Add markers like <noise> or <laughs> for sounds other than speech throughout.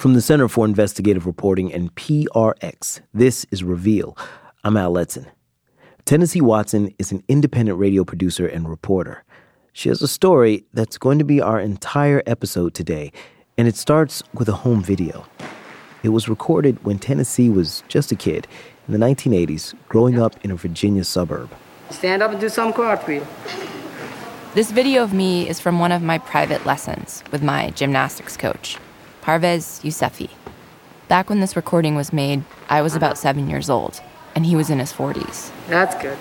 From the Center for Investigative Reporting and PRX, this is Reveal. I'm Al Letson. Tennessee Watson is an independent radio producer and reporter. She has a story that's going to be our entire episode today, and it starts with a home video. It was recorded when Tennessee was just a kid in the 1980s, growing up in a Virginia suburb. Stand up and do some cartwheel. This video of me is from one of my private lessons with my gymnastics coach. Parvez Yousefi. Back when this recording was made, I was about seven years old, and he was in his 40s. That's good.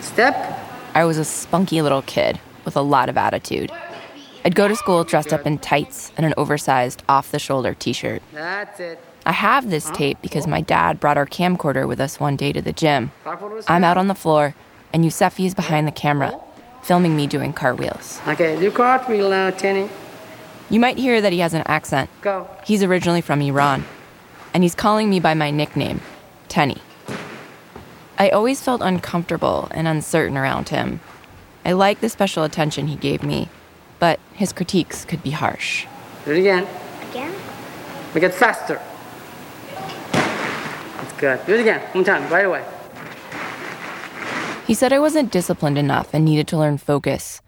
Step. I was a spunky little kid with a lot of attitude. I'd go to school dressed up in tights and an oversized off the shoulder t shirt. That's it. I have this tape because my dad brought our camcorder with us one day to the gym. I'm out on the floor, and Yousefi is behind the camera, filming me doing cartwheels. Okay, do cartwheel now, Tenny. You might hear that he has an accent. Go. He's originally from Iran, and he's calling me by my nickname, Tenny. I always felt uncomfortable and uncertain around him. I liked the special attention he gave me, but his critiques could be harsh. Do it again. Again? Make it faster. That's good. Do it again. One time, right away. He said I wasn't disciplined enough and needed to learn focus.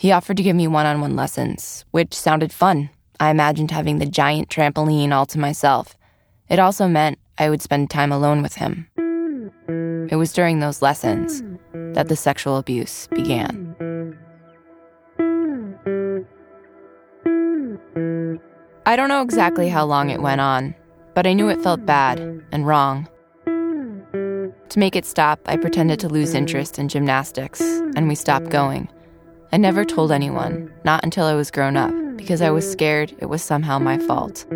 He offered to give me one on one lessons, which sounded fun. I imagined having the giant trampoline all to myself. It also meant I would spend time alone with him. It was during those lessons that the sexual abuse began. I don't know exactly how long it went on, but I knew it felt bad and wrong. To make it stop, I pretended to lose interest in gymnastics, and we stopped going. I never told anyone, not until I was grown up, because I was scared it was somehow my fault.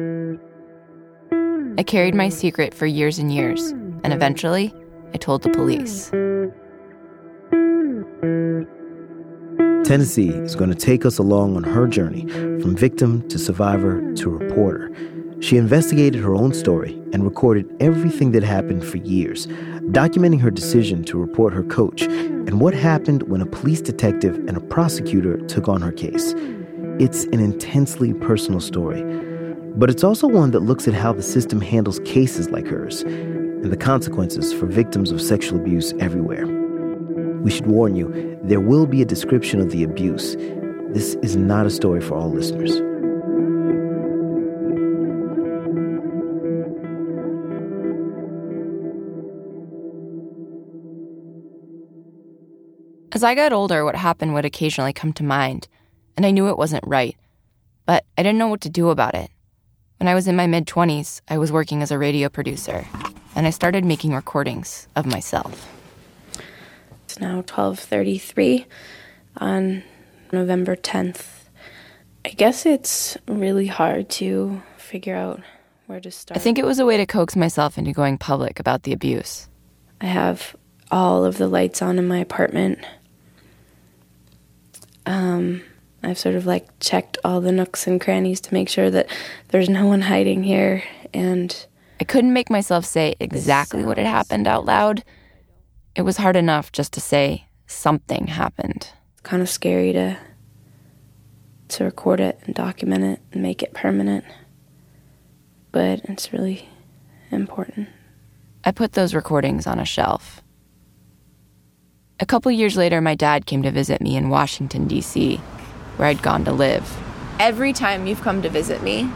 I carried my secret for years and years, and eventually, I told the police. Tennessee is going to take us along on her journey from victim to survivor to reporter. She investigated her own story and recorded everything that happened for years, documenting her decision to report her coach and what happened when a police detective and a prosecutor took on her case. It's an intensely personal story, but it's also one that looks at how the system handles cases like hers and the consequences for victims of sexual abuse everywhere. We should warn you, there will be a description of the abuse. This is not a story for all listeners. As I got older, what happened would occasionally come to mind, and I knew it wasn't right, but I didn't know what to do about it. When I was in my mid 20s, I was working as a radio producer, and I started making recordings of myself. It's now 12:33 on November 10th. I guess it's really hard to figure out where to start. I think it was a way to coax myself into going public about the abuse. I have all of the lights on in my apartment. Um, I've sort of like checked all the nooks and crannies to make sure that there's no one hiding here. And I couldn't make myself say exactly what had happened out loud. It was hard enough just to say something happened. it's kind of scary to to record it and document it and make it permanent. But it's really important. I put those recordings on a shelf. A couple years later, my dad came to visit me in Washington, D.C., where I'd gone to live. Every time you've come to visit me,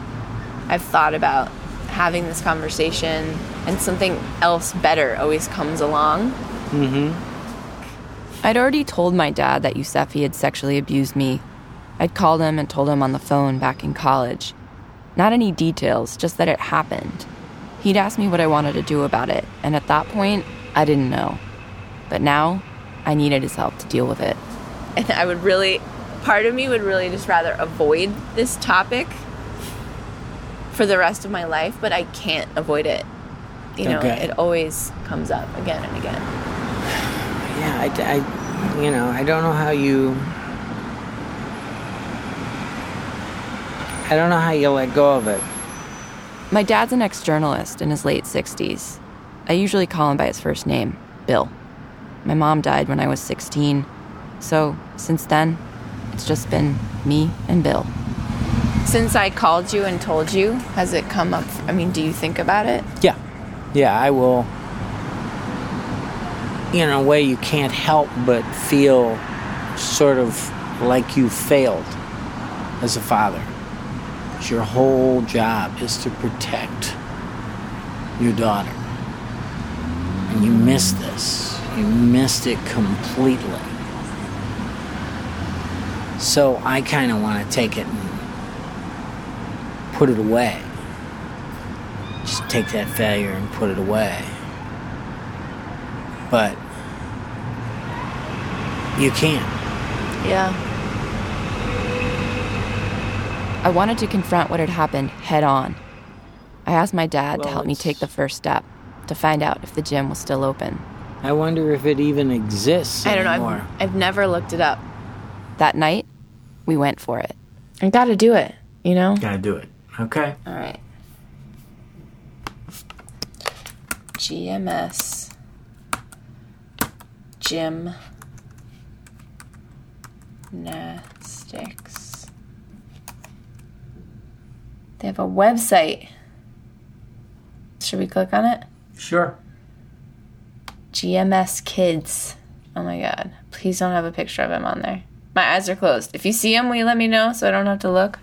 I've thought about having this conversation, and something else better always comes along. Mm-hmm. I'd already told my dad that Yousefi had sexually abused me. I'd called him and told him on the phone back in college. Not any details, just that it happened. He'd asked me what I wanted to do about it, and at that point, I didn't know. But now, I needed his help to deal with it. And I would really, part of me would really just rather avoid this topic for the rest of my life, but I can't avoid it. You know, Okay. it always comes up again and again. <sighs> Yeah, I, I- you know, I don't know how you. I don't know how you let go of it. My dad's an ex journalist in his late 60s. I usually call him by his first name, Bill. My mom died when I was 16, so since then, it's just been me and Bill. Since I called you and told you, has it come up? I mean, do you think about it? Yeah. Yeah, I will. In a way, you can't help but feel sort of like you failed as a father. Your whole job is to protect your daughter. And you miss this. You missed it completely. So I kind of want to take it and put it away. Just take that failure and put it away. But you can't. Yeah. I wanted to confront what had happened head on. I asked my dad to help me take the first step to find out if the gym was still open. I wonder if it even exists I don't know. anymore. I've, I've never looked it up. That night, we went for it. I gotta do it, you know? Gotta do it. Okay. All right. GMS. Gym. Gymnastics. They have a website. Should we click on it? Sure. GMS Kids. Oh my god. Please don't have a picture of him on there. My eyes are closed. If you see him, will you let me know so I don't have to look?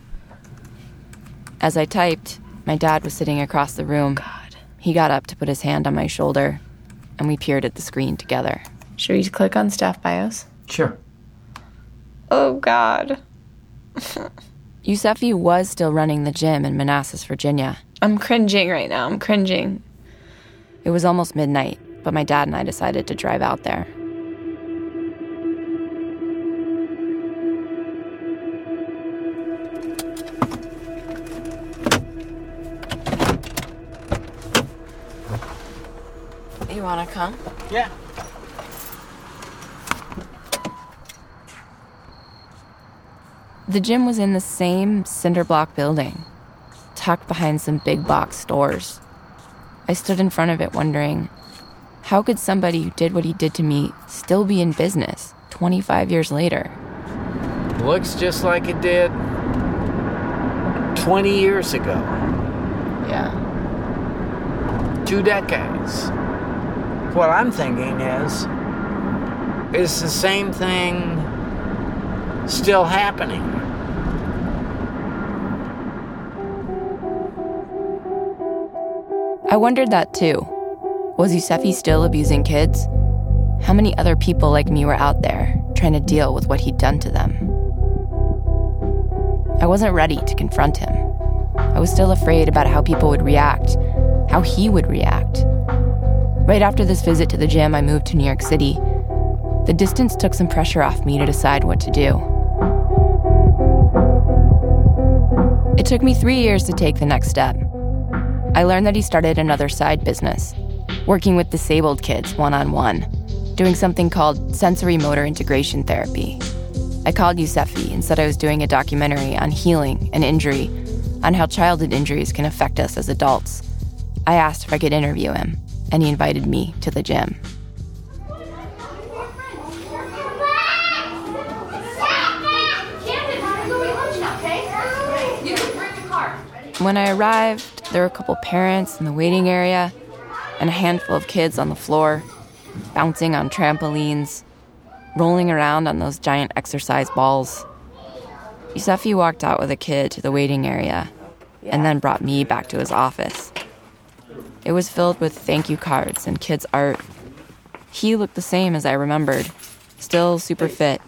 As I typed, my dad was sitting across the room. God. He got up to put his hand on my shoulder, and we peered at the screen together. Should we click on staff bios? Sure. Oh god. <laughs> Yusefi was still running the gym in Manassas, Virginia. I'm cringing right now. I'm cringing. It was almost midnight, but my dad and I decided to drive out there. You want to come? Yeah. The gym was in the same cinder block building, tucked behind some big box stores. I stood in front of it wondering how could somebody who did what he did to me still be in business 25 years later? Looks just like it did 20 years ago. Yeah. Two decades. What I'm thinking is, is the same thing still happening? I wondered that too. Was Yusefi still abusing kids? How many other people like me were out there trying to deal with what he'd done to them? I wasn't ready to confront him. I was still afraid about how people would react, how he would react. Right after this visit to the gym, I moved to New York City. The distance took some pressure off me to decide what to do. It took me three years to take the next step. I learned that he started another side business, working with disabled kids one on one, doing something called sensory motor integration therapy. I called Yusefi and said I was doing a documentary on healing and injury, on how childhood injuries can affect us as adults. I asked if I could interview him, and he invited me to the gym. When I arrived, there were a couple parents in the waiting area and a handful of kids on the floor, bouncing on trampolines, rolling around on those giant exercise balls. Yusefi walked out with a kid to the waiting area and then brought me back to his office. It was filled with thank you cards and kids' art. He looked the same as I remembered, still super fit,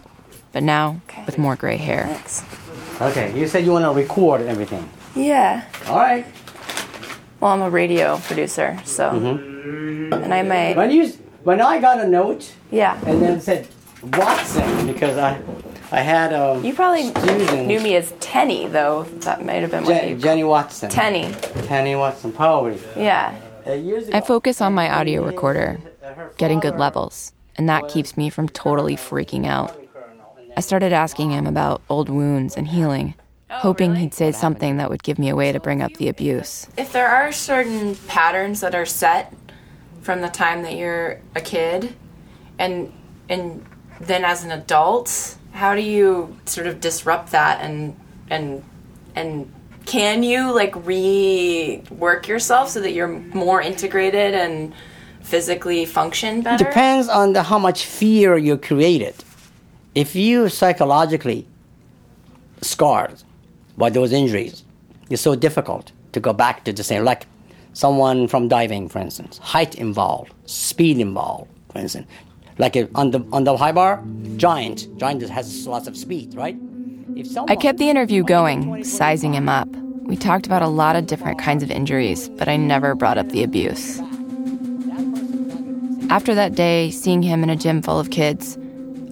but now with more gray hair. Okay, you said you want to record everything. Yeah. All right. Well, I'm a radio producer, so. And I might. When you when I got a note Yeah. and then said Watson because I I had um You probably Susan. knew me as Tenny, though. That might have been what you. Jenny Watson. Tenny. Tenny Watson, probably. Yeah. Uh, years ago, I focus on my audio recorder, getting good levels, and that keeps me from totally freaking out. I started asking him about old wounds and healing, Oh, hoping he'd say something that would give me a way to bring up the abuse. If there are certain patterns that are set from the time that you're a kid and and then as an adult, how do you sort of disrupt that and and And can you like rework yourself so that you're more integrated and physically function better? Depends on the, how much fear you created. If you psychologically scarred by those injuries, it's so difficult to go back to the same. Like someone from diving, for instance, height involved, speed involved, for instance. Like on the on the high bar, giant, giant has lots of speed, right? I kept the interview going, sizing him up. We talked about a lot of different kinds of injuries, but I never brought up the abuse. After that day, seeing him in a gym full of kids,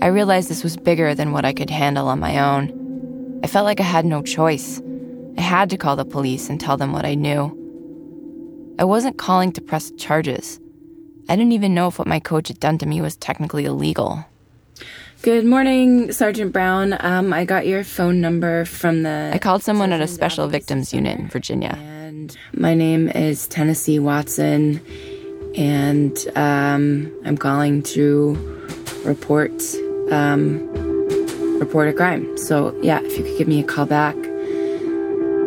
I realized this was bigger than what I could handle on my own. I felt like I had no choice. I had to call the police and tell them what I knew. I wasn't calling to press charges. I didn't even know if what my coach had done to me was technically illegal. Good morning, Sergeant Brown. Um, I got your phone number from the. I called someone at a special victims unit in Virginia. And my name is Tennessee Watson, and um, I'm calling to report um, report a crime. So yeah, if you could give me a call back,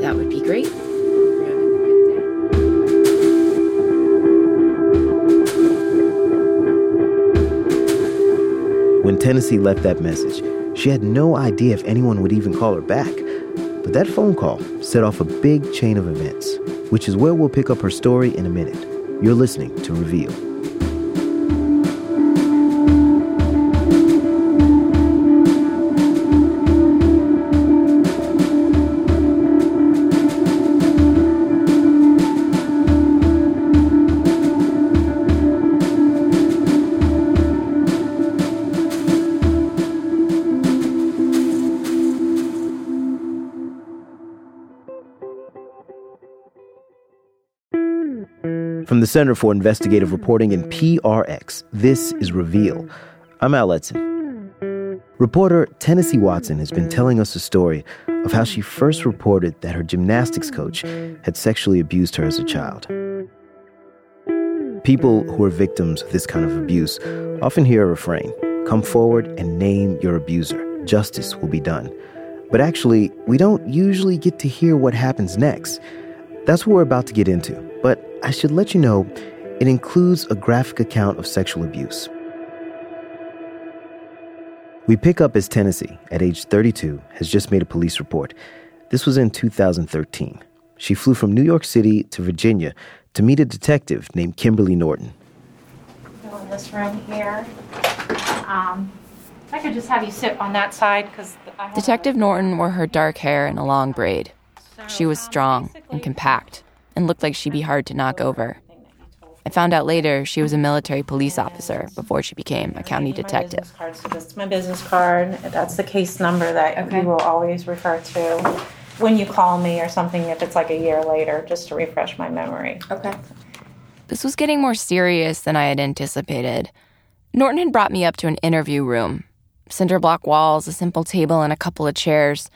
that would be great. When Tennessee left that message, she had no idea if anyone would even call her back. But that phone call set off a big chain of events, which is where we'll pick up her story in a minute. You're listening to Reveal. Center for Investigative Reporting in PRX, this is Reveal. I'm Al Letson. Reporter Tennessee Watson has been telling us a story of how she first reported that her gymnastics coach had sexually abused her as a child. People who are victims of this kind of abuse often hear a refrain come forward and name your abuser. Justice will be done. But actually, we don't usually get to hear what happens next. That's what we're about to get into. But I should let you know it includes a graphic account of sexual abuse. We pick up as Tennessee, at age 32, has just made a police report. This was in 2013. She flew from New York City to Virginia to meet a detective named Kimberly Norton. Go in this room here. Um, I could just have you sit on that side because Detective Norton wore her dark hair in a long braid. She was strong and compact and looked like she'd be hard to knock over. I found out later she was a military police officer before she became a county detective. My so this is my business card. That's the case number that okay. you will always refer to when you call me or something if it's like a year later, just to refresh my memory. Okay. This was getting more serious than I had anticipated. Norton had brought me up to an interview room. Cinder block walls, a simple table, and a couple of chairs.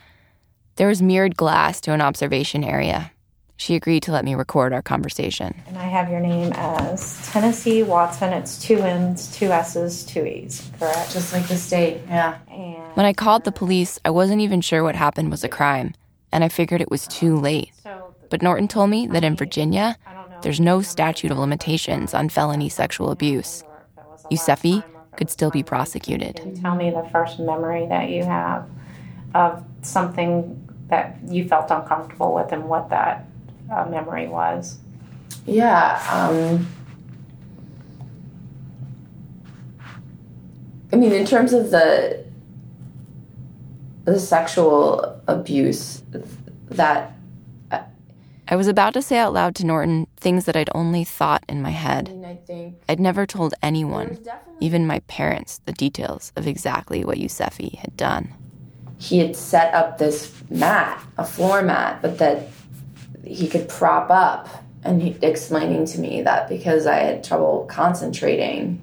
There was mirrored glass to an observation area. She agreed to let me record our conversation. And I have your name as Tennessee Watson. It's two N's, two S's, two E's, correct? Just like the state, yeah. And when I called the police, I wasn't even sure what happened was a crime, and I figured it was too late. But Norton told me that in Virginia, there's no statute of limitations on felony sexual abuse. Yusefi could still be prosecuted. Tell me the first memory that you have of something that you felt uncomfortable with and what that uh, memory was. Yeah. Um, I mean, in terms of the the sexual abuse that uh, I was about to say out loud to Norton things that I'd only thought in my head. I mean, I think I'd never told anyone, even my parents, the details of exactly what Yusefi had done. He had set up this mat, a floor mat, but that he could prop up and he, explaining to me that because I had trouble concentrating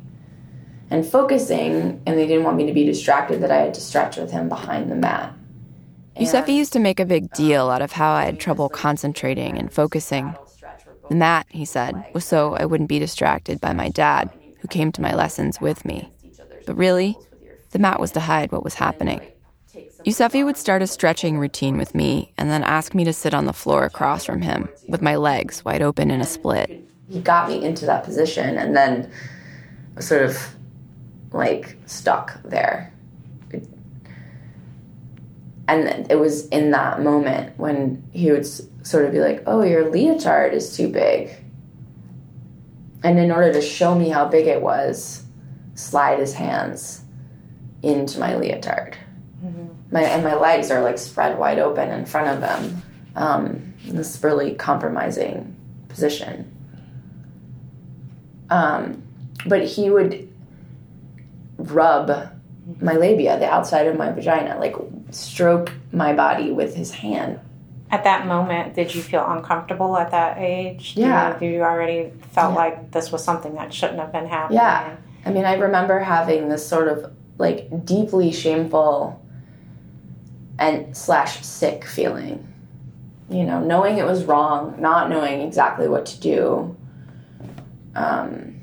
and focusing, and they didn't want me to be distracted, that I had to stretch with him behind the mat. Yusefi used to make a big deal out of how I had trouble concentrating and focusing. The mat, he said, was so I wouldn't be distracted by my dad, who came to my lessons with me. But really, the mat was to hide what was happening. Yusefi would start a stretching routine with me and then ask me to sit on the floor across from him with my legs wide open in a split. He got me into that position and then sort of like stuck there. And it was in that moment when he would sort of be like, Oh, your leotard is too big. And in order to show me how big it was, slide his hands into my leotard. My, and my legs are like spread wide open in front of them. Um, this really compromising position. Um, but he would rub my labia, the outside of my vagina, like stroke my body with his hand. At that moment, did you feel uncomfortable at that age? Yeah. You, you already felt yeah. like this was something that shouldn't have been happening? Yeah. I mean, I remember having this sort of like deeply shameful and slash sick feeling. You know, knowing it was wrong, not knowing exactly what to do. Um,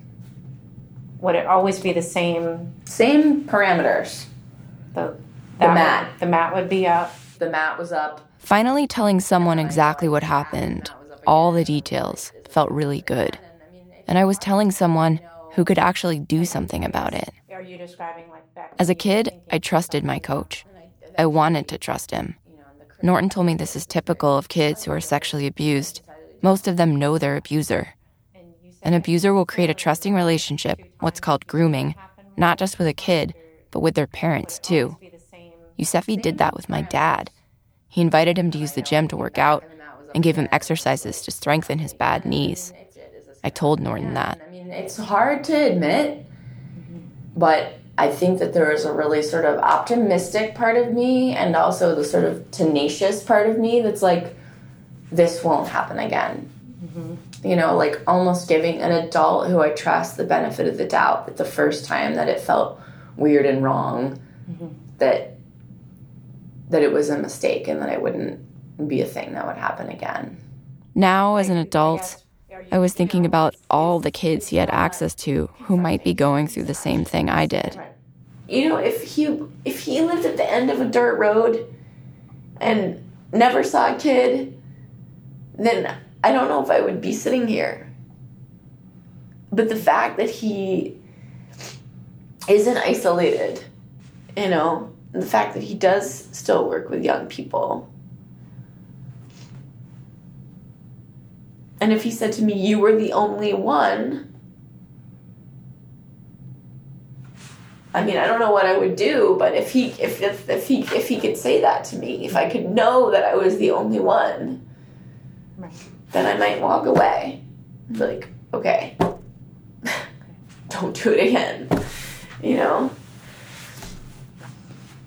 Would it always be the same? Same parameters. The, the mat. Would, the mat would be up. The mat was up. Finally, telling someone exactly what happened, all the details, felt really good. And I was telling someone who could actually do something about it. As a kid, I trusted my coach. I wanted to trust him. Norton told me this is typical of kids who are sexually abused. Most of them know their abuser. An abuser will create a trusting relationship, what's called grooming, not just with a kid, but with their parents too. Yusefi did that with my dad. He invited him to use the gym to work out and gave him exercises to strengthen his bad knees. I told Norton that. I mean, it's hard to admit, but I think that there is a really sort of optimistic part of me and also the sort of tenacious part of me that's like, this won't happen again. Mm-hmm. You know, like almost giving an adult who I trust the benefit of the doubt that the first time that it felt weird and wrong, mm-hmm. that that it was a mistake and that it wouldn't be a thing that would happen again. Now, as an adult, I was thinking about all the kids he had access to who might be going through the same thing I did. You know, if he if he lived at the end of a dirt road and never saw a kid, then I don't know if I would be sitting here. But the fact that he isn't isolated, you know, the fact that he does still work with young people And if he said to me, You were the only one, I mean, I don't know what I would do, but if he if, if, if he if he could say that to me, if I could know that I was the only one, right. then I might walk away. Be like, okay, <laughs> don't do it again. You know.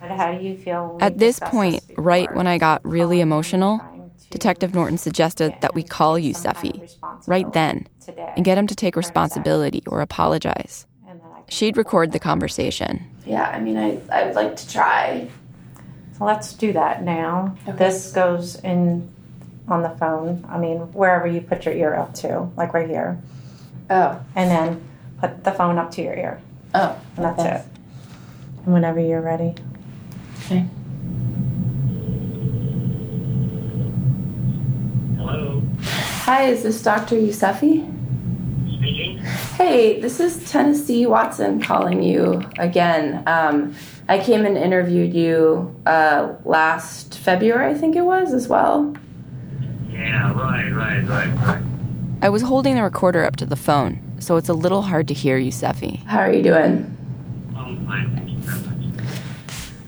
How do you feel? At this point, right when I got really emotional, Detective Norton suggested that we call Yusefi right then and get him to take responsibility or apologize. She'd record the conversation. Yeah, I mean, I, I would like to try. So let's do that now. Okay. This goes in on the phone. I mean, wherever you put your ear up to, like right here. Oh. And then put the phone up to your ear. Oh. And that's okay. it. And whenever you're ready. Okay. Hello. Hi, is this Dr. Yusefi? Speaking. Hey, this is Tennessee Watson calling you again. Um, I came and interviewed you uh, last February, I think it was, as well. Yeah, right, right, right, right. I was holding the recorder up to the phone, so it's a little hard to hear you, Yusefi. How are you doing? I'm fine, thank you very much.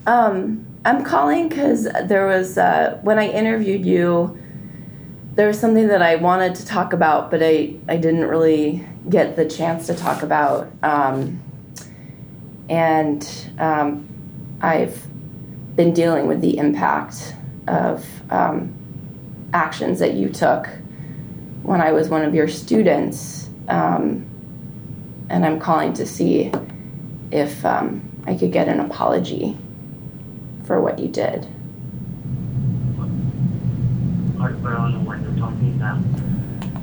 Um, I'm calling because there was, uh, when I interviewed you, there was something that I wanted to talk about, but I, I didn't really get the chance to talk about. Um, and um, I've been dealing with the impact of um, actions that you took when I was one of your students. Um, and I'm calling to see if um, I could get an apology for what you did.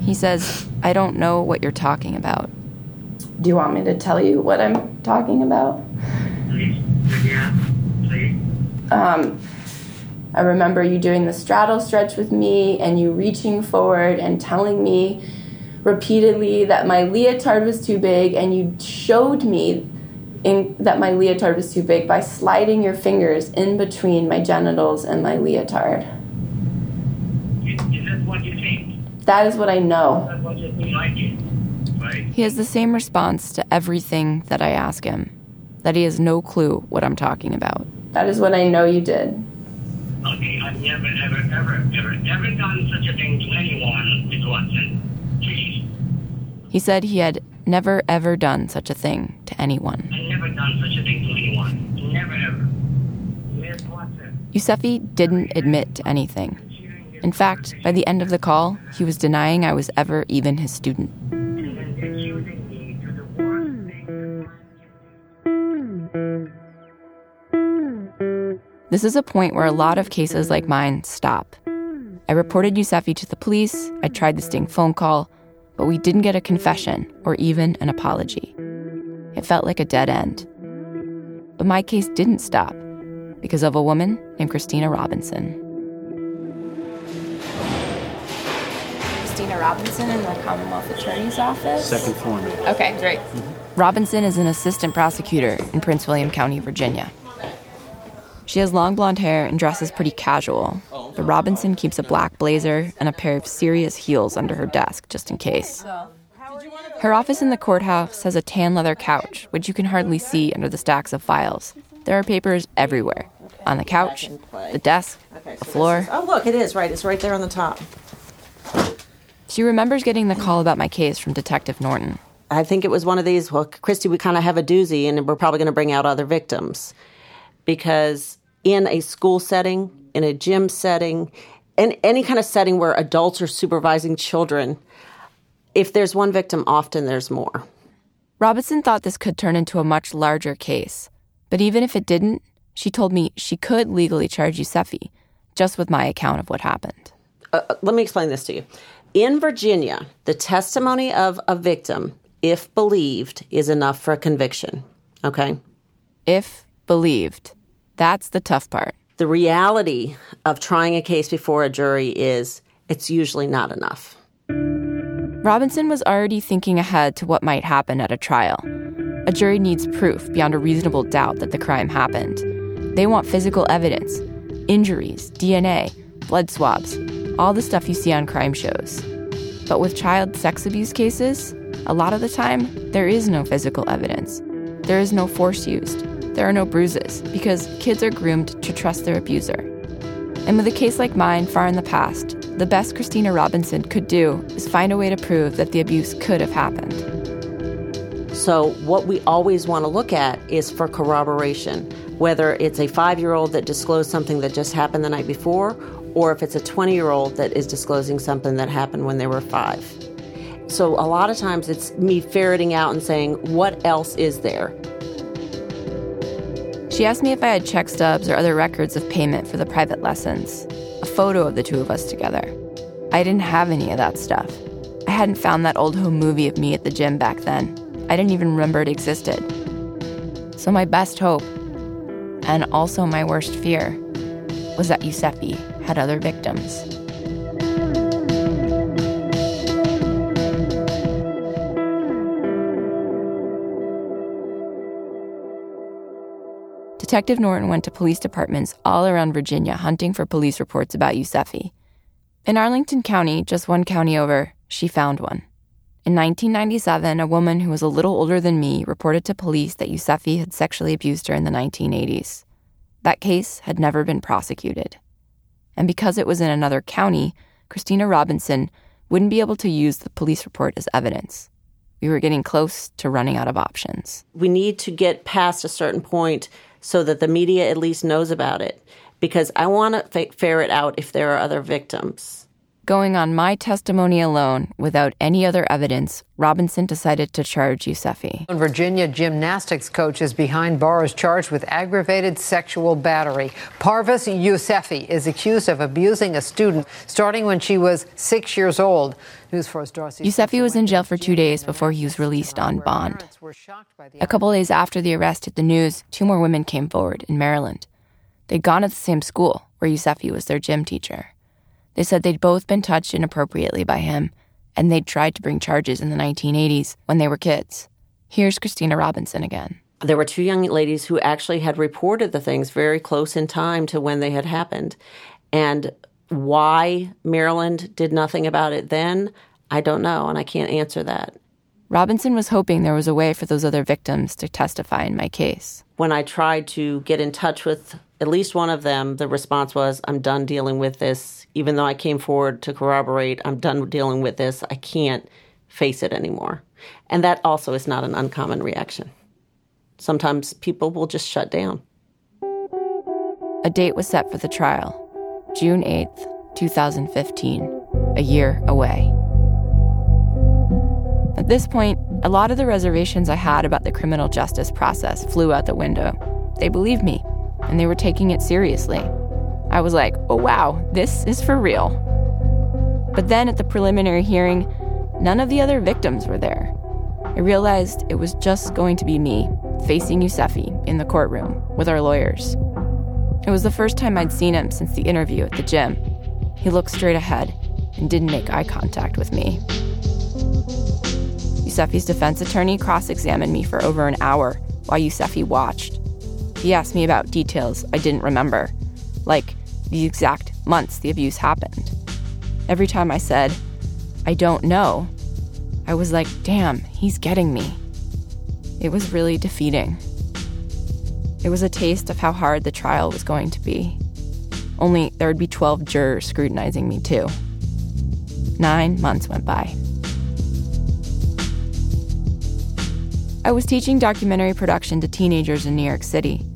He says, I don't know what you're talking about. Do you want me to tell you what I'm talking about? Yeah, please. Um, I remember you doing the straddle stretch with me and you reaching forward and telling me repeatedly that my leotard was too big, and you showed me in, that my leotard was too big by sliding your fingers in between my genitals and my leotard. Is, is that what you think? That is what I know. That's what you think like it, right? He has the same response to everything that I ask him that he has no clue what I'm talking about. That is what I know you did. Okay, I've never, ever, ever, ever, ever done such a thing to anyone, Miss Watson. Please. He said he had never ever done such a thing to anyone. I've never done such a thing to anyone. Never, ever. Miss Watson. Yusefi didn't admit to anything. In fact, by the end of the call, he was denying I was ever even his student. This is a point where a lot of cases like mine stop. I reported Yusefi to the police, I tried the sting phone call, but we didn't get a confession or even an apology. It felt like a dead end. But my case didn't stop because of a woman named Christina Robinson. Christina Robinson in the Commonwealth Attorney's Office? Second floor, ma'am. Okay, great. Mm-hmm. Robinson is an assistant prosecutor in Prince William County, Virginia. She has long blonde hair and dresses pretty casual, but Robinson keeps a black blazer and a pair of serious heels under her desk just in case. Her office in the courthouse has a tan leather couch, which you can hardly see under the stacks of files. There are papers everywhere on the couch, the desk, the floor. Oh, look, it is right. It's right there on the top. She remembers getting the call about my case from Detective Norton. I think it was one of these. Well, Christy, we kind of have a doozy, and we're probably going to bring out other victims because in a school setting, in a gym setting, in any kind of setting where adults are supervising children, if there's one victim, often there's more. Robinson thought this could turn into a much larger case. But even if it didn't, she told me she could legally charge Yusefi, just with my account of what happened. Uh, let me explain this to you. In Virginia, the testimony of a victim, if believed, is enough for a conviction. Okay? If believed. That's the tough part. The reality of trying a case before a jury is it's usually not enough. Robinson was already thinking ahead to what might happen at a trial. A jury needs proof beyond a reasonable doubt that the crime happened. They want physical evidence, injuries, DNA, blood swabs, all the stuff you see on crime shows. But with child sex abuse cases, a lot of the time, there is no physical evidence. There is no force used. There are no bruises because kids are groomed to trust their abuser. And with a case like mine far in the past, the best Christina Robinson could do is find a way to prove that the abuse could have happened. So, what we always want to look at is for corroboration, whether it's a five year old that disclosed something that just happened the night before, or if it's a 20 year old that is disclosing something that happened when they were five. So, a lot of times it's me ferreting out and saying, what else is there? She asked me if I had check stubs or other records of payment for the private lessons, a photo of the two of us together. I didn't have any of that stuff. I hadn't found that old home movie of me at the gym back then. I didn't even remember it existed. So, my best hope, and also my worst fear, was that Yusefi had other victims. Detective Norton went to police departments all around Virginia hunting for police reports about Yusefi. In Arlington County, just one county over, she found one. In 1997, a woman who was a little older than me reported to police that Yusefi had sexually abused her in the 1980s. That case had never been prosecuted. And because it was in another county, Christina Robinson wouldn't be able to use the police report as evidence. We were getting close to running out of options. We need to get past a certain point so that the media at least knows about it because I want to f- ferret out if there are other victims. Going on my testimony alone, without any other evidence, Robinson decided to charge Yusefi. Virginia gymnastics coach is behind bars charged with aggravated sexual battery. Parvis Yusefi is accused of abusing a student starting when she was six years old. News Darcy. Yusefi was in jail for two days before he was released on bond. A couple days after the arrest hit the news, two more women came forward in Maryland. They'd gone to the same school, where Youssefi was their gym teacher. They said they'd both been touched inappropriately by him, and they'd tried to bring charges in the 1980s when they were kids. Here's Christina Robinson again. There were two young ladies who actually had reported the things very close in time to when they had happened. And why Maryland did nothing about it then, I don't know, and I can't answer that. Robinson was hoping there was a way for those other victims to testify in my case. When I tried to get in touch with at least one of them, the response was, I'm done dealing with this. Even though I came forward to corroborate, I'm done dealing with this. I can't face it anymore. And that also is not an uncommon reaction. Sometimes people will just shut down. A date was set for the trial June 8th, 2015, a year away. At this point, a lot of the reservations I had about the criminal justice process flew out the window. They believed me, and they were taking it seriously. I was like, oh wow, this is for real. But then at the preliminary hearing, none of the other victims were there. I realized it was just going to be me facing Yusefi in the courtroom with our lawyers. It was the first time I'd seen him since the interview at the gym. He looked straight ahead and didn't make eye contact with me. Yusefi's defense attorney cross examined me for over an hour while Yusefi watched. He asked me about details I didn't remember, like the exact months the abuse happened. Every time I said, I don't know, I was like, damn, he's getting me. It was really defeating. It was a taste of how hard the trial was going to be. Only there would be 12 jurors scrutinizing me, too. Nine months went by. I was teaching documentary production to teenagers in New York City.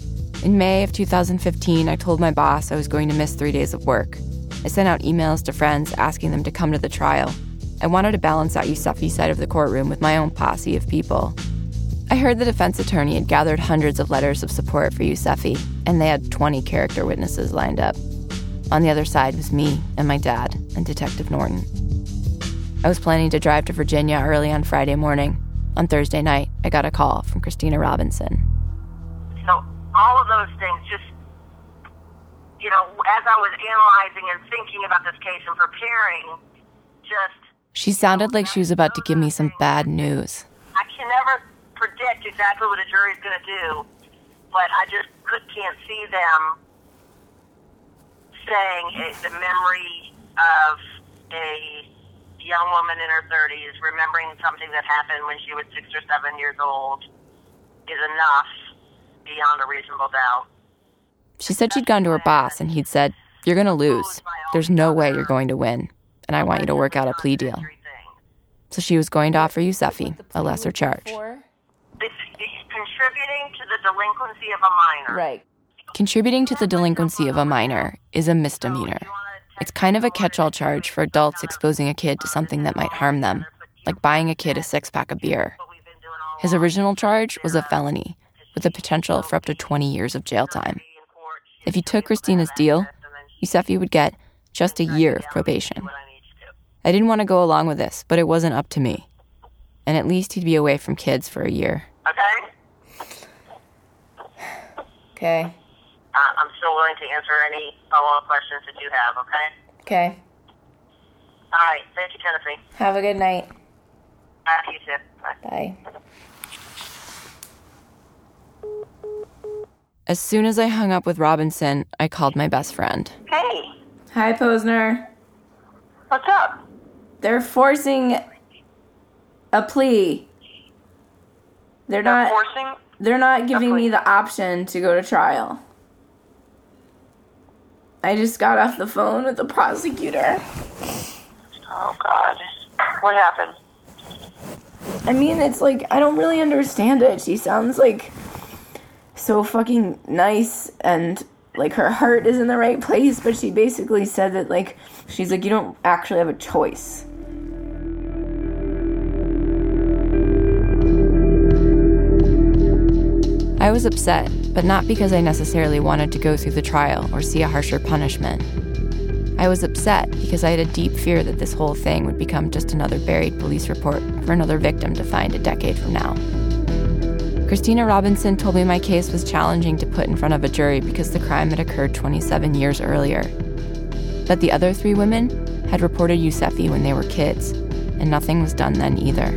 In May of 2015, I told my boss I was going to miss three days of work. I sent out emails to friends asking them to come to the trial. I wanted to balance out Youssefi's side of the courtroom with my own posse of people. I heard the defense attorney had gathered hundreds of letters of support for Youssefi, and they had 20 character witnesses lined up. On the other side was me and my dad and Detective Norton. I was planning to drive to Virginia early on Friday morning. On Thursday night, I got a call from Christina Robinson. So, all of those things just, you know, as I was analyzing and thinking about this case and preparing, just. She sounded like she was about to give me some bad news. I can never predict exactly what a jury's going to do, but I just could, can't see them saying the memory of a young woman in her 30s remembering something that happened when she was six or seven years old is enough beyond a reasonable doubt. She said she'd gone to her boss and he'd said, You're going to lose. There's no way you're going to win. And I want you to work out a plea deal. So she was going to offer Youssefi a lesser charge. It's, it's contributing to the delinquency of a minor. Right. Contributing to the delinquency of a minor is a misdemeanor. It's kind of a catch all charge for adults exposing a kid to something that might harm them, like buying a kid a six pack of beer. His original charge was a felony, with the potential for up to 20 years of jail time. If he took Christina's deal, Youssefi would get just a year of probation. I didn't want to go along with this, but it wasn't up to me. And at least he'd be away from kids for a year. Okay? Okay. Uh, I'm still willing to answer any follow up questions that you have, okay? Okay. All right. Thank you, Tennessee. Have a good night. Bye, you too. Bye. Bye. As soon as I hung up with Robinson, I called my best friend. Hey, Hi, Posner. what's up? They're forcing a plea. They're not Forcing? they're not giving me the option to go to trial. I just got off the phone with the prosecutor. Oh, God. What happened? I mean, it's like I don't really understand it. She sounds like so fucking nice and like her heart is in the right place, but she basically said that like she's like you don't actually have a choice. I was upset, but not because I necessarily wanted to go through the trial or see a harsher punishment. I was upset because I had a deep fear that this whole thing would become just another buried police report for another victim to find a decade from now. Christina Robinson told me my case was challenging to put in front of a jury because the crime had occurred 27 years earlier. But the other three women had reported Yusefi when they were kids, and nothing was done then either.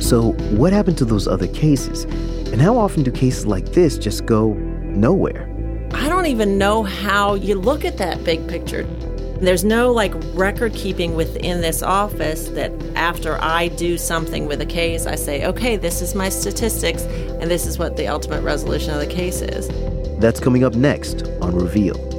So, what happened to those other cases? And how often do cases like this just go nowhere? I don't even know how you look at that big picture. There's no like record keeping within this office that after I do something with a case, I say, okay, this is my statistics, and this is what the ultimate resolution of the case is. That's coming up next on Reveal.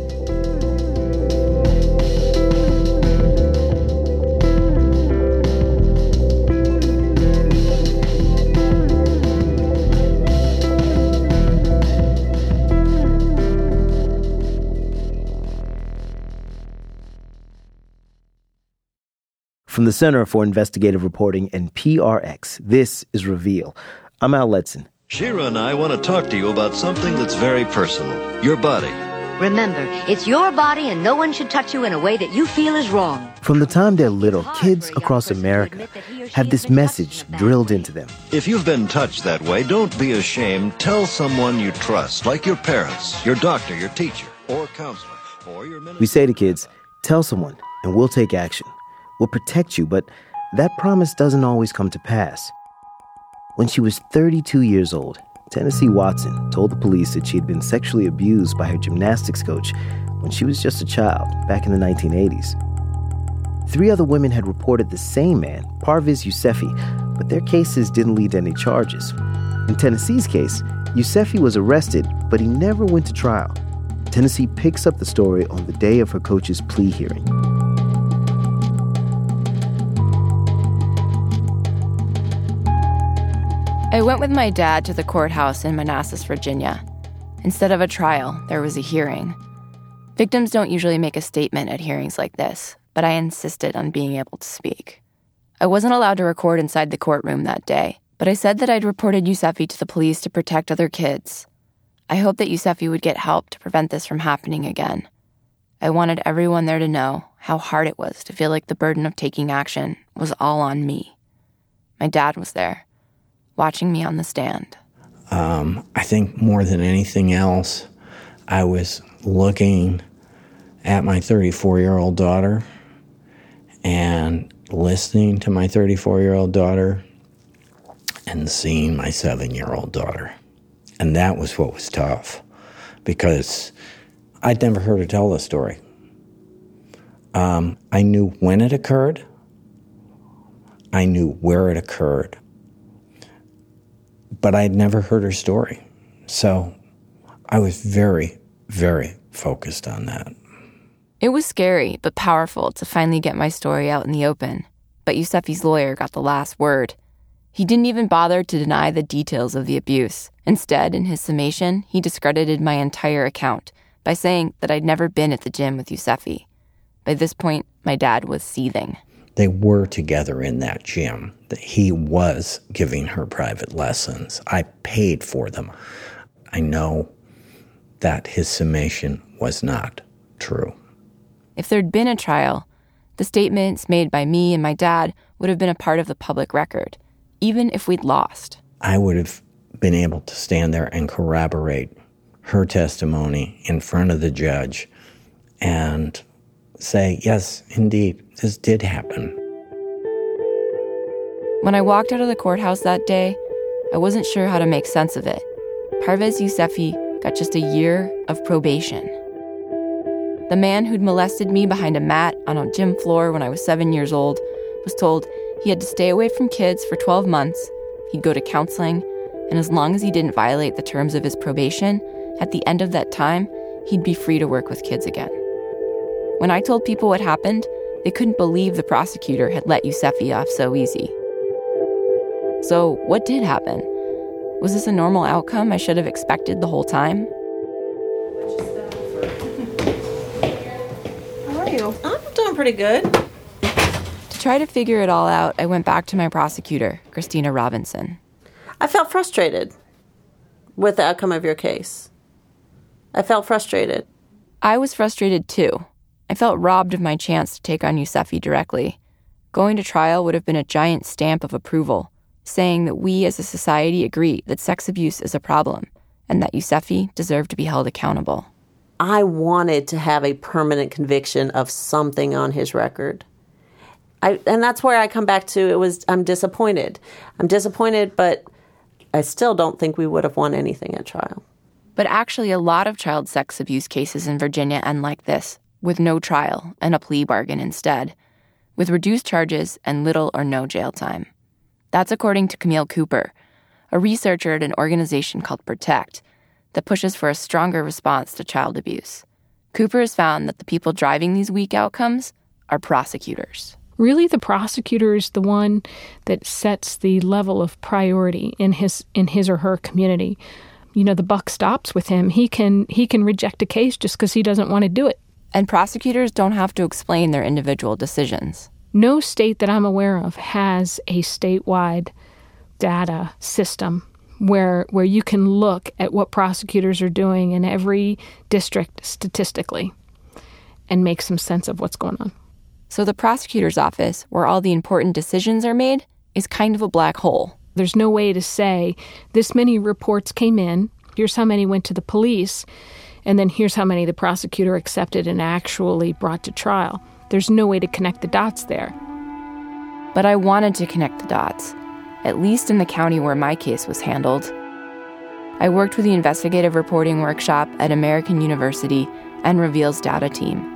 From the Center for Investigative Reporting and PRX, this is Reveal. I'm Al Letson. Shira and I want to talk to you about something that's very personal your body. Remember, it's your body and no one should touch you in a way that you feel is wrong. From the time they're little, kids across America have this message drilled into them. If you've been touched that way, don't be ashamed. Tell someone you trust, like your parents, your doctor, your teacher, or counselor, or your We say to kids, tell someone and we'll take action. We'll protect you, but that promise doesn't always come to pass. When she was 32 years old, Tennessee Watson told the police that she had been sexually abused by her gymnastics coach when she was just a child back in the 1980s. Three other women had reported the same man, Parviz Yousefi, but their cases didn't lead to any charges. In Tennessee's case, Yousefi was arrested, but he never went to trial. Tennessee picks up the story on the day of her coach's plea hearing. I went with my dad to the courthouse in Manassas, Virginia. Instead of a trial, there was a hearing. Victims don't usually make a statement at hearings like this, but I insisted on being able to speak. I wasn't allowed to record inside the courtroom that day, but I said that I'd reported Yousefi to the police to protect other kids. I hoped that Yousefi would get help to prevent this from happening again. I wanted everyone there to know how hard it was to feel like the burden of taking action was all on me. My dad was there watching me on the stand? Um, I think more than anything else, I was looking at my 34 year old daughter and listening to my 34 year old daughter and seeing my seven year old daughter. And that was what was tough because I'd never heard her tell the story. Um, I knew when it occurred, I knew where it occurred, but I'd never heard her story. So I was very, very focused on that. It was scary, but powerful to finally get my story out in the open. But Yousefi's lawyer got the last word. He didn't even bother to deny the details of the abuse. Instead, in his summation, he discredited my entire account by saying that I'd never been at the gym with Yousefi. By this point, my dad was seething. They were together in that gym. That he was giving her private lessons. I paid for them. I know that his summation was not true. If there'd been a trial, the statements made by me and my dad would have been a part of the public record, even if we'd lost. I would have been able to stand there and corroborate her testimony in front of the judge and say, yes, indeed, this did happen. When I walked out of the courthouse that day, I wasn't sure how to make sense of it. Parviz Yousefi got just a year of probation. The man who'd molested me behind a mat on a gym floor when I was seven years old was told he had to stay away from kids for 12 months, he'd go to counseling, and as long as he didn't violate the terms of his probation, at the end of that time, he'd be free to work with kids again. When I told people what happened, they couldn't believe the prosecutor had let Yousefi off so easy. So, what did happen? Was this a normal outcome I should have expected the whole time? How are you? I'm doing pretty good. To try to figure it all out, I went back to my prosecutor, Christina Robinson. I felt frustrated with the outcome of your case. I felt frustrated. I was frustrated too. I felt robbed of my chance to take on Yousefi directly. Going to trial would have been a giant stamp of approval, saying that we as a society agree that sex abuse is a problem and that Yousefi deserved to be held accountable. I wanted to have a permanent conviction of something on his record. I, and that's where I come back to it was I'm disappointed. I'm disappointed, but I still don't think we would have won anything at trial. But actually, a lot of child sex abuse cases in Virginia end like this, with no trial and a plea bargain instead, with reduced charges and little or no jail time. That's according to Camille Cooper, a researcher at an organization called Protect that pushes for a stronger response to child abuse. Cooper has found that the people driving these weak outcomes are prosecutors. Really, the prosecutor is the one that sets the level of priority in his in his or her community. You know, the buck stops with him. He can he can reject a case just because he doesn't want to do it. And prosecutors don't have to explain their individual decisions. No state that I'm aware of has a statewide data system where where you can look at what prosecutors are doing in every district statistically and make some sense of what's going on. So the prosecutor's office, where all the important decisions are made, is kind of a black hole. There's no way to say this many reports came in, here's how many went to the police, and then here's how many the prosecutor accepted and actually brought to trial. There's no way to connect the dots there. But I wanted to connect the dots, at least in the county where my case was handled. I worked with the investigative reporting workshop at American University and Reveal's data team.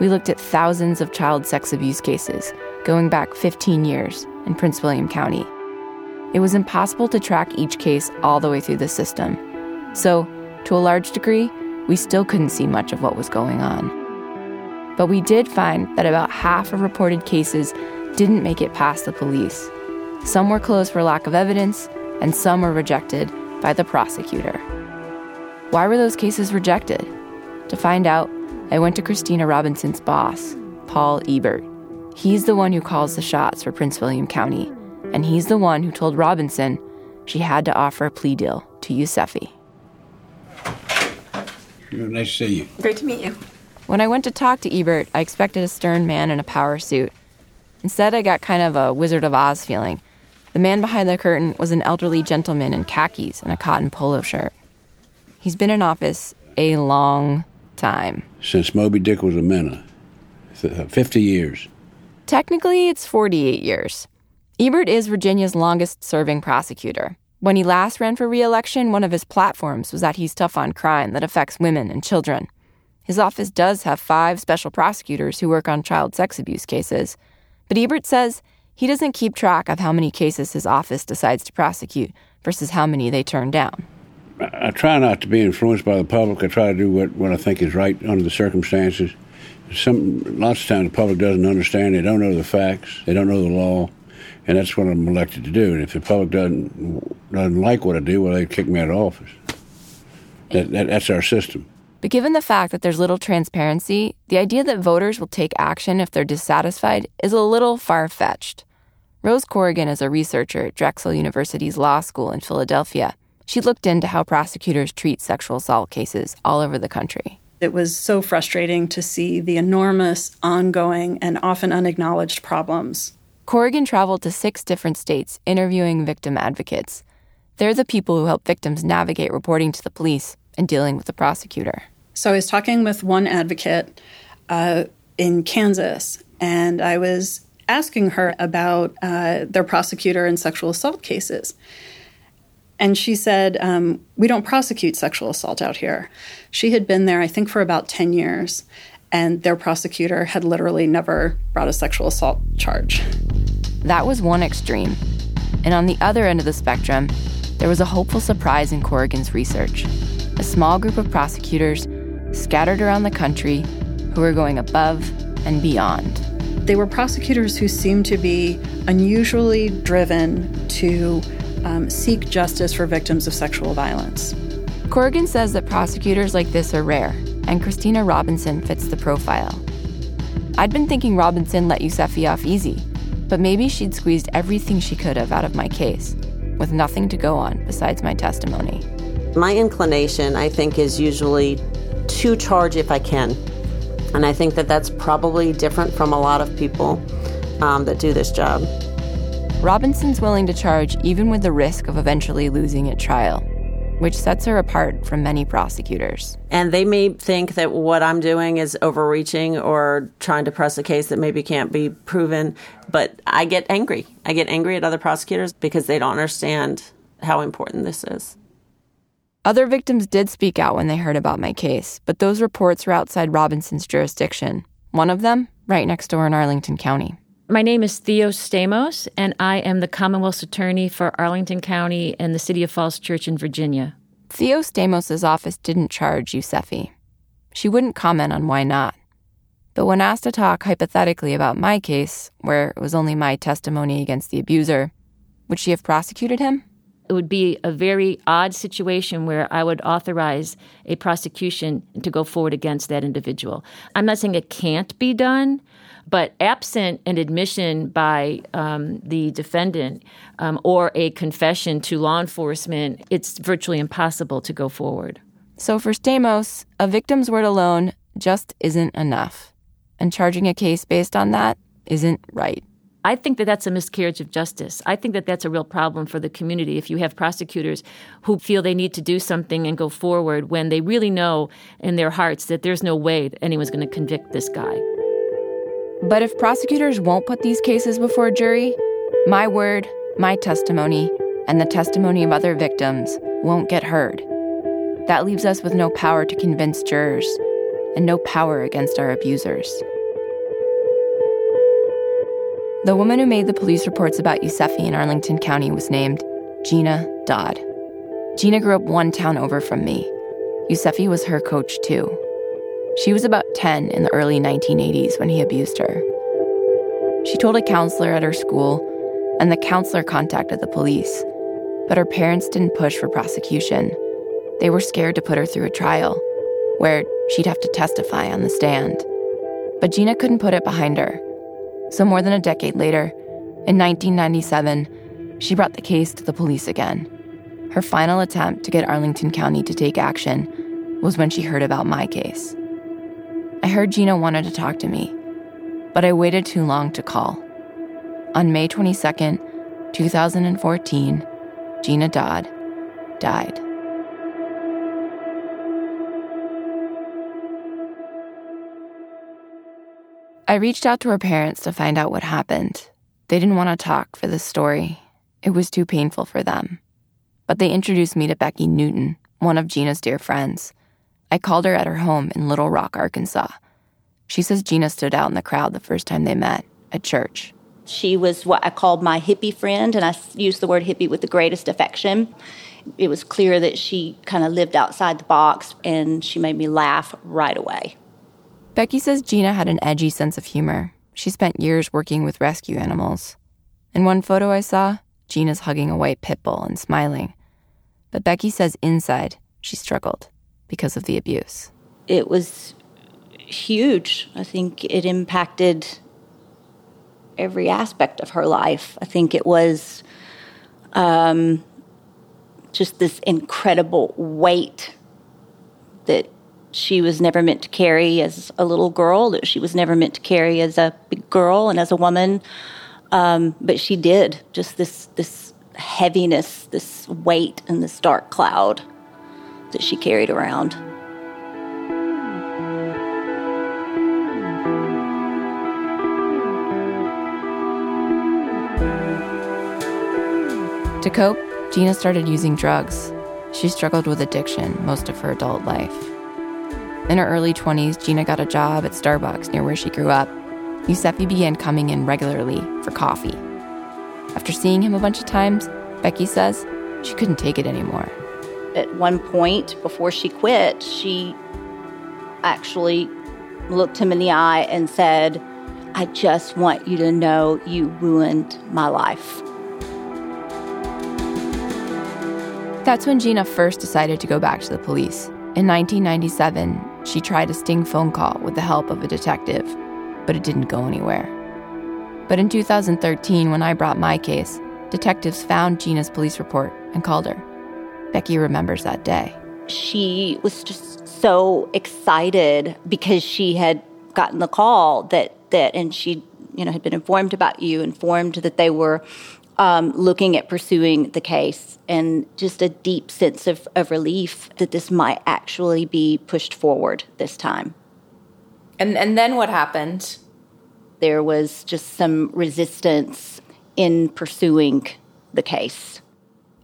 We looked at thousands of child sex abuse cases going back 15 years in Prince William County. It was impossible to track each case all the way through the system. So, to a large degree, we still couldn't see much of what was going on. But we did find that about half of reported cases didn't make it past the police. Some were closed for lack of evidence, and some were rejected by the prosecutor. Why were those cases rejected? To find out, I went to Christina Robinson's boss, Paul Ebert. He's the one who calls the shots for Prince William County, and he's the one who told Robinson she had to offer a plea deal to Yousefi. Nice to see you. Great to meet you. When I went to talk to Ebert, I expected a stern man in a power suit. Instead, I got kind of a Wizard of Oz feeling. The man behind the curtain was an elderly gentleman in khakis and a cotton polo shirt. He's been in office a long time. Since Moby Dick was a minnow. Uh, 50 years. Technically, it's 48 years. Ebert is Virginia's longest serving prosecutor. When he last ran for re election, one of his platforms was that he's tough on crime that affects women and children. His office does have five special prosecutors who work on child sex abuse cases. But Ebert says he doesn't keep track of how many cases his office decides to prosecute versus how many they turn down. I try not to be influenced by the public. I try to do what, what I think is right under the circumstances. Some lots of times the public doesn't understand. They don't know the facts. They don't know the law, and that's what I'm elected to do. And if the public doesn't doesn't like what I do, well, they kick me out of office. That, that, that's our system. But given the fact that there's little transparency, the idea that voters will take action if they're dissatisfied is a little far fetched. Rose Corrigan is a researcher at Drexel University's Law School in Philadelphia. She looked into how prosecutors treat sexual assault cases all over the country. It was so frustrating to see the enormous, ongoing, and often unacknowledged problems. Corrigan traveled to six different states interviewing victim advocates. They're the people who help victims navigate reporting to the police and dealing with the prosecutor. So I was talking with one advocate uh, in Kansas, and I was asking her about uh, their prosecutor in sexual assault cases. And she said, um, We don't prosecute sexual assault out here. She had been there, I think, for about 10 years, and their prosecutor had literally never brought a sexual assault charge. That was one extreme. And on the other end of the spectrum, there was a hopeful surprise in Corrigan's research a small group of prosecutors scattered around the country who were going above and beyond. They were prosecutors who seemed to be unusually driven to um, seek justice for victims of sexual violence. Corrigan says that prosecutors like this are rare, and Christina Robinson fits the profile. I'd been thinking Robinson let Yousefi off easy, but maybe she'd squeezed everything she could have out of my case, with nothing to go on besides my testimony. My inclination, I think, is usually to charge if I can. And I think that that's probably different from a lot of people um, that do this job. Robinson's willing to charge even with the risk of eventually losing at trial, which sets her apart from many prosecutors. And they may think that what I'm doing is overreaching or trying to press a case that maybe can't be proven, but I get angry. I get angry at other prosecutors because they don't understand how important this is. Other victims did speak out when they heard about my case, but those reports were outside Robinson's jurisdiction. One of them, right next door in Arlington County. My name is Theo Stamos, and I am the Commonwealth's attorney for Arlington County and the City of Falls Church in Virginia. Theo Stamos' office didn't charge Yousefi. She wouldn't comment on why not. But when asked to talk hypothetically about my case, where it was only my testimony against the abuser, would she have prosecuted him? it would be a very odd situation where I would authorize a prosecution to go forward against that individual. I'm not saying it can't be done, but absent an admission by um, the defendant um, or a confession to law enforcement, it's virtually impossible to go forward. So for Stamos, a victim's word alone just isn't enough. And charging a case based on that isn't right. I think that that's a miscarriage of justice. I think that that's a real problem for the community if you have prosecutors who feel they need to do something and go forward when they really know in their hearts that there's no way that anyone's going to convict this guy. But if prosecutors won't put these cases before a jury, my word, my testimony, and the testimony of other victims won't get heard. That leaves us with no power to convince jurors and no power against our abusers. The woman who made the police reports about Yousefi in Arlington County was named Gina Dodd. Gina grew up one town over from me. Yousefi was her coach, too. She was about 10 in the early 1980s when he abused her. She told a counselor at her school, and the counselor contacted the police. But her parents didn't push for prosecution. They were scared to put her through a trial, where she'd have to testify on the stand. But Gina couldn't put it behind her. So, more than a decade later, in 1997, she brought the case to the police again. Her final attempt to get Arlington County to take action was when she heard about my case. I heard Gina wanted to talk to me, but I waited too long to call. On May 22, 2014, Gina Dodd died. I reached out to her parents to find out what happened. They didn't want to talk for this story, it was too painful for them. But they introduced me to Becky Newton, one of Gina's dear friends. I called her at her home in Little Rock, Arkansas. She says Gina stood out in the crowd the first time they met at church. She was what I called my hippie friend, and I use the word hippie with the greatest affection. It was clear that she kind of lived outside the box, and she made me laugh right away. Becky says Gina had an edgy sense of humor. She spent years working with rescue animals. In one photo I saw, Gina's hugging a white pit bull and smiling. But Becky says inside, she struggled because of the abuse. It was huge. I think it impacted every aspect of her life. I think it was um, just this incredible weight that she was never meant to carry as a little girl, that she was never meant to carry as a big girl and as a woman. Um, but she did. Just this this heaviness, this weight, and this dark cloud that she carried around. To cope, Gina started using drugs. She struggled with addiction most of her adult life. In her early 20s, Gina got a job at Starbucks near where she grew up. Yousefi began coming in regularly for coffee. After seeing him a bunch of times, Becky says she couldn't take it anymore. At one point, before she quit, she actually looked him in the eye and said, I just want you to know you ruined my life. That's when Gina first decided to go back to the police. In 1997, she tried a sting phone call with the help of a detective, but it didn't go anywhere. But in 2013, when I brought my case, detectives found Gina's police report and called her. Becky remembers that day. She was just so excited because she had gotten the call that that and she you know had been informed about you informed that they were um, looking at pursuing the case and just a deep sense of, of relief that this might actually be pushed forward this time. And and then what happened? There was just some resistance in pursuing the case.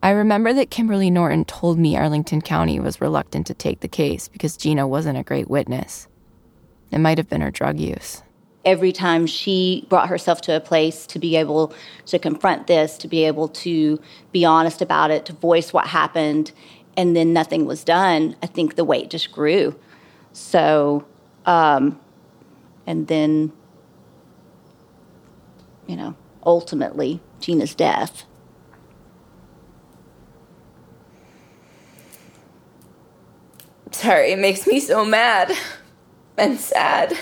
I remember that Kimberly Norton told me Arlington County was reluctant to take the case because Gina wasn't a great witness. It might have been her drug use. Every time she brought herself to a place to be able to confront this, to be able to be honest about it, to voice what happened, and then nothing was done, I think the weight just grew. So, um, and then, you know, ultimately, Gina's death. Sorry, it makes me so mad and sad.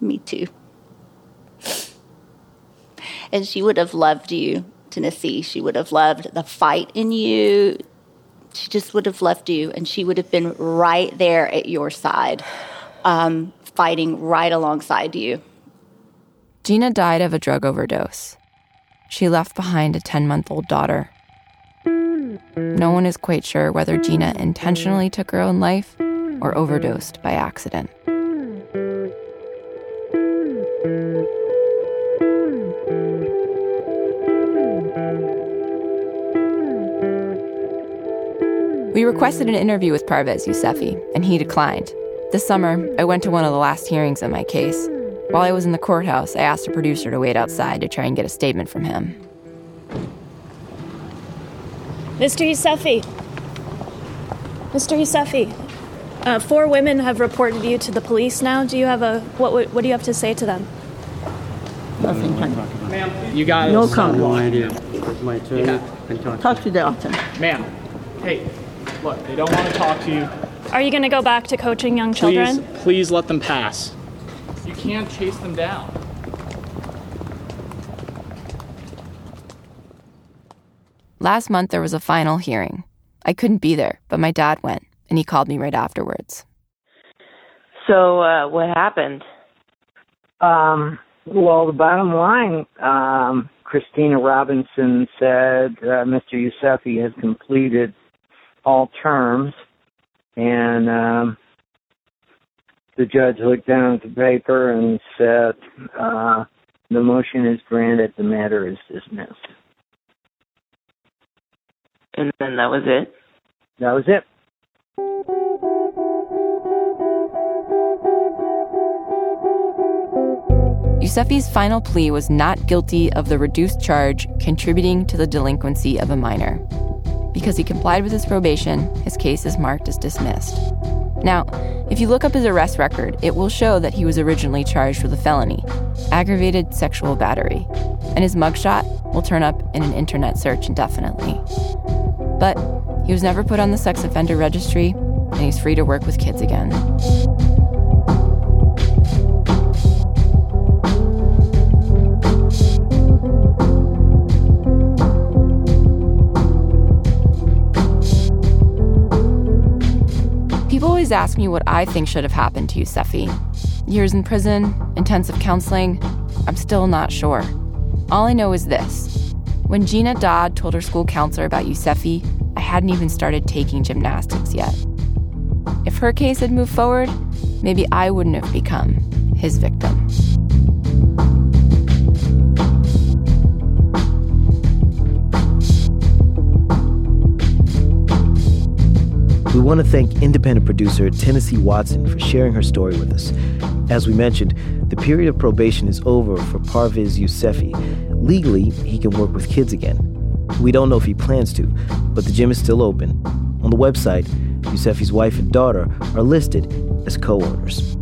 Me too. And she would have loved you, Tennessee. She would have loved the fight in you. She just would have loved you, and she would have been right there at your side, um, fighting right alongside you. Gina died of a drug overdose. She left behind a 10 month old daughter. No one is quite sure whether Gina intentionally took her own life or overdosed by accident. We requested an interview with Parviz Yousefi, and he declined. This summer, I went to one of the last hearings in my case. While I was in the courthouse, I asked a producer to wait outside to try and get a statement from him. Mr. Yousefi. Mr. Yousefi. Uh, four women have reported you to the police now. Do you have a what? What, what do you have to say to them? Nothing. Ma'am, you got No us. comment. No idea. My attorney can talk. Talk to the author. Ma'am, hey, look, they don't want to talk to you. Are you going to go back to coaching young children? Please, children? please let them pass. You can't chase them down. Last month, there was a final hearing. I couldn't be there, but my dad went, and he called me right afterwards. So, uh, what happened? Um, well, the bottom line, um, Christina Robinson said uh, Mr. Yousefi has completed all terms, and um, the judge looked down at the paper and said, uh, "The motion is granted. The matter is dismissed." And then that was it? That was it. Yousefi's final plea was not guilty of the reduced charge contributing to the delinquency of a minor. Because he complied with his probation, his case is marked as dismissed. Now, if you look up his arrest record, it will show that he was originally charged with a felony, aggravated sexual battery, and his mugshot will turn up in an internet search indefinitely. But he was never put on the sex offender registry, and he's free to work with kids again. People always ask me what I think should have happened to Yousefi. Years in prison, intensive counseling, I'm still not sure. All I know is this. When Gina Dodd told her school counselor about Yousefi, I hadn't even started taking gymnastics yet. If her case had moved forward, maybe I wouldn't have become his victim. We want to thank independent producer Tennessee Watson for sharing her story with us. As we mentioned, the period of probation is over for Parviz Yousefi. Legally, he can work with kids again. We don't know if he plans to, but the gym is still open. On the website, Yousefi's wife and daughter are listed as co owners.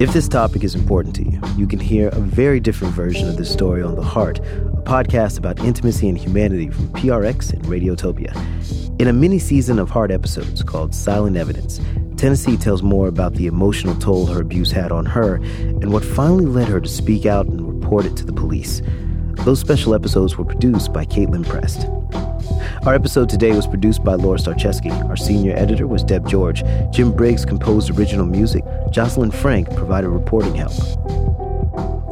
If this topic is important to you, you can hear a very different version of this story on The Heart, a podcast about intimacy and humanity from PRX and Radiotopia. In a mini season of Heart episodes called Silent Evidence, Tennessee tells more about the emotional toll her abuse had on her and what finally led her to speak out and report it to the police. Those special episodes were produced by Caitlin Prest. Our episode today was produced by Laura Starcheski. Our senior editor was Deb George. Jim Briggs composed original music. Jocelyn Frank provided reporting help.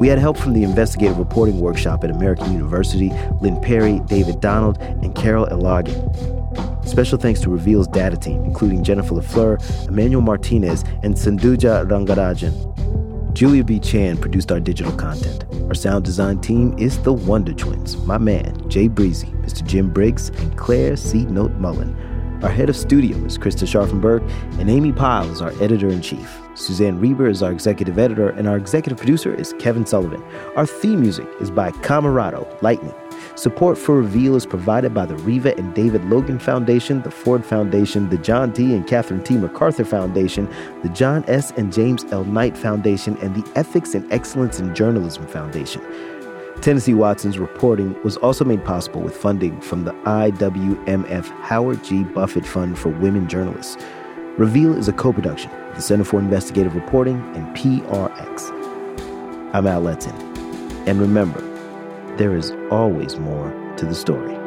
We had help from the investigative reporting workshop at American University, Lynne Perri, David Donald, and Carol Elargan. Special thanks to Reveal's data team, including Jennifer LaFleur, Emmanuel Martinez, and Sinduja Rangarajan. Julia B. Chan produced our digital content. Our sound design team is the Wonder Twins, my man, Jay Breezy, Mr. Jim Briggs, and Claire C. Note Mullen. Our head of studio is Krista Scharfenberg, and Amy Pyle is our editor in chief. Suzanne Reber is our executive editor, and our executive producer is Kevin Sullivan. Our theme music is by Camerado Lightning. Support for Reveal is provided by the Reva and David Logan Foundation, the Ford Foundation, the John D. and Catherine T. MacArthur Foundation, the John S. and James L. Knight Foundation, and the Ethics and Excellence in Journalism Foundation. Tennessee Watson's reporting was also made possible with funding from the IWMF Howard G. Buffett Fund for Women Journalists. Reveal is a co production of the Center for Investigative Reporting and PRX. I'm Al Letson. And remember, there is always more to the story.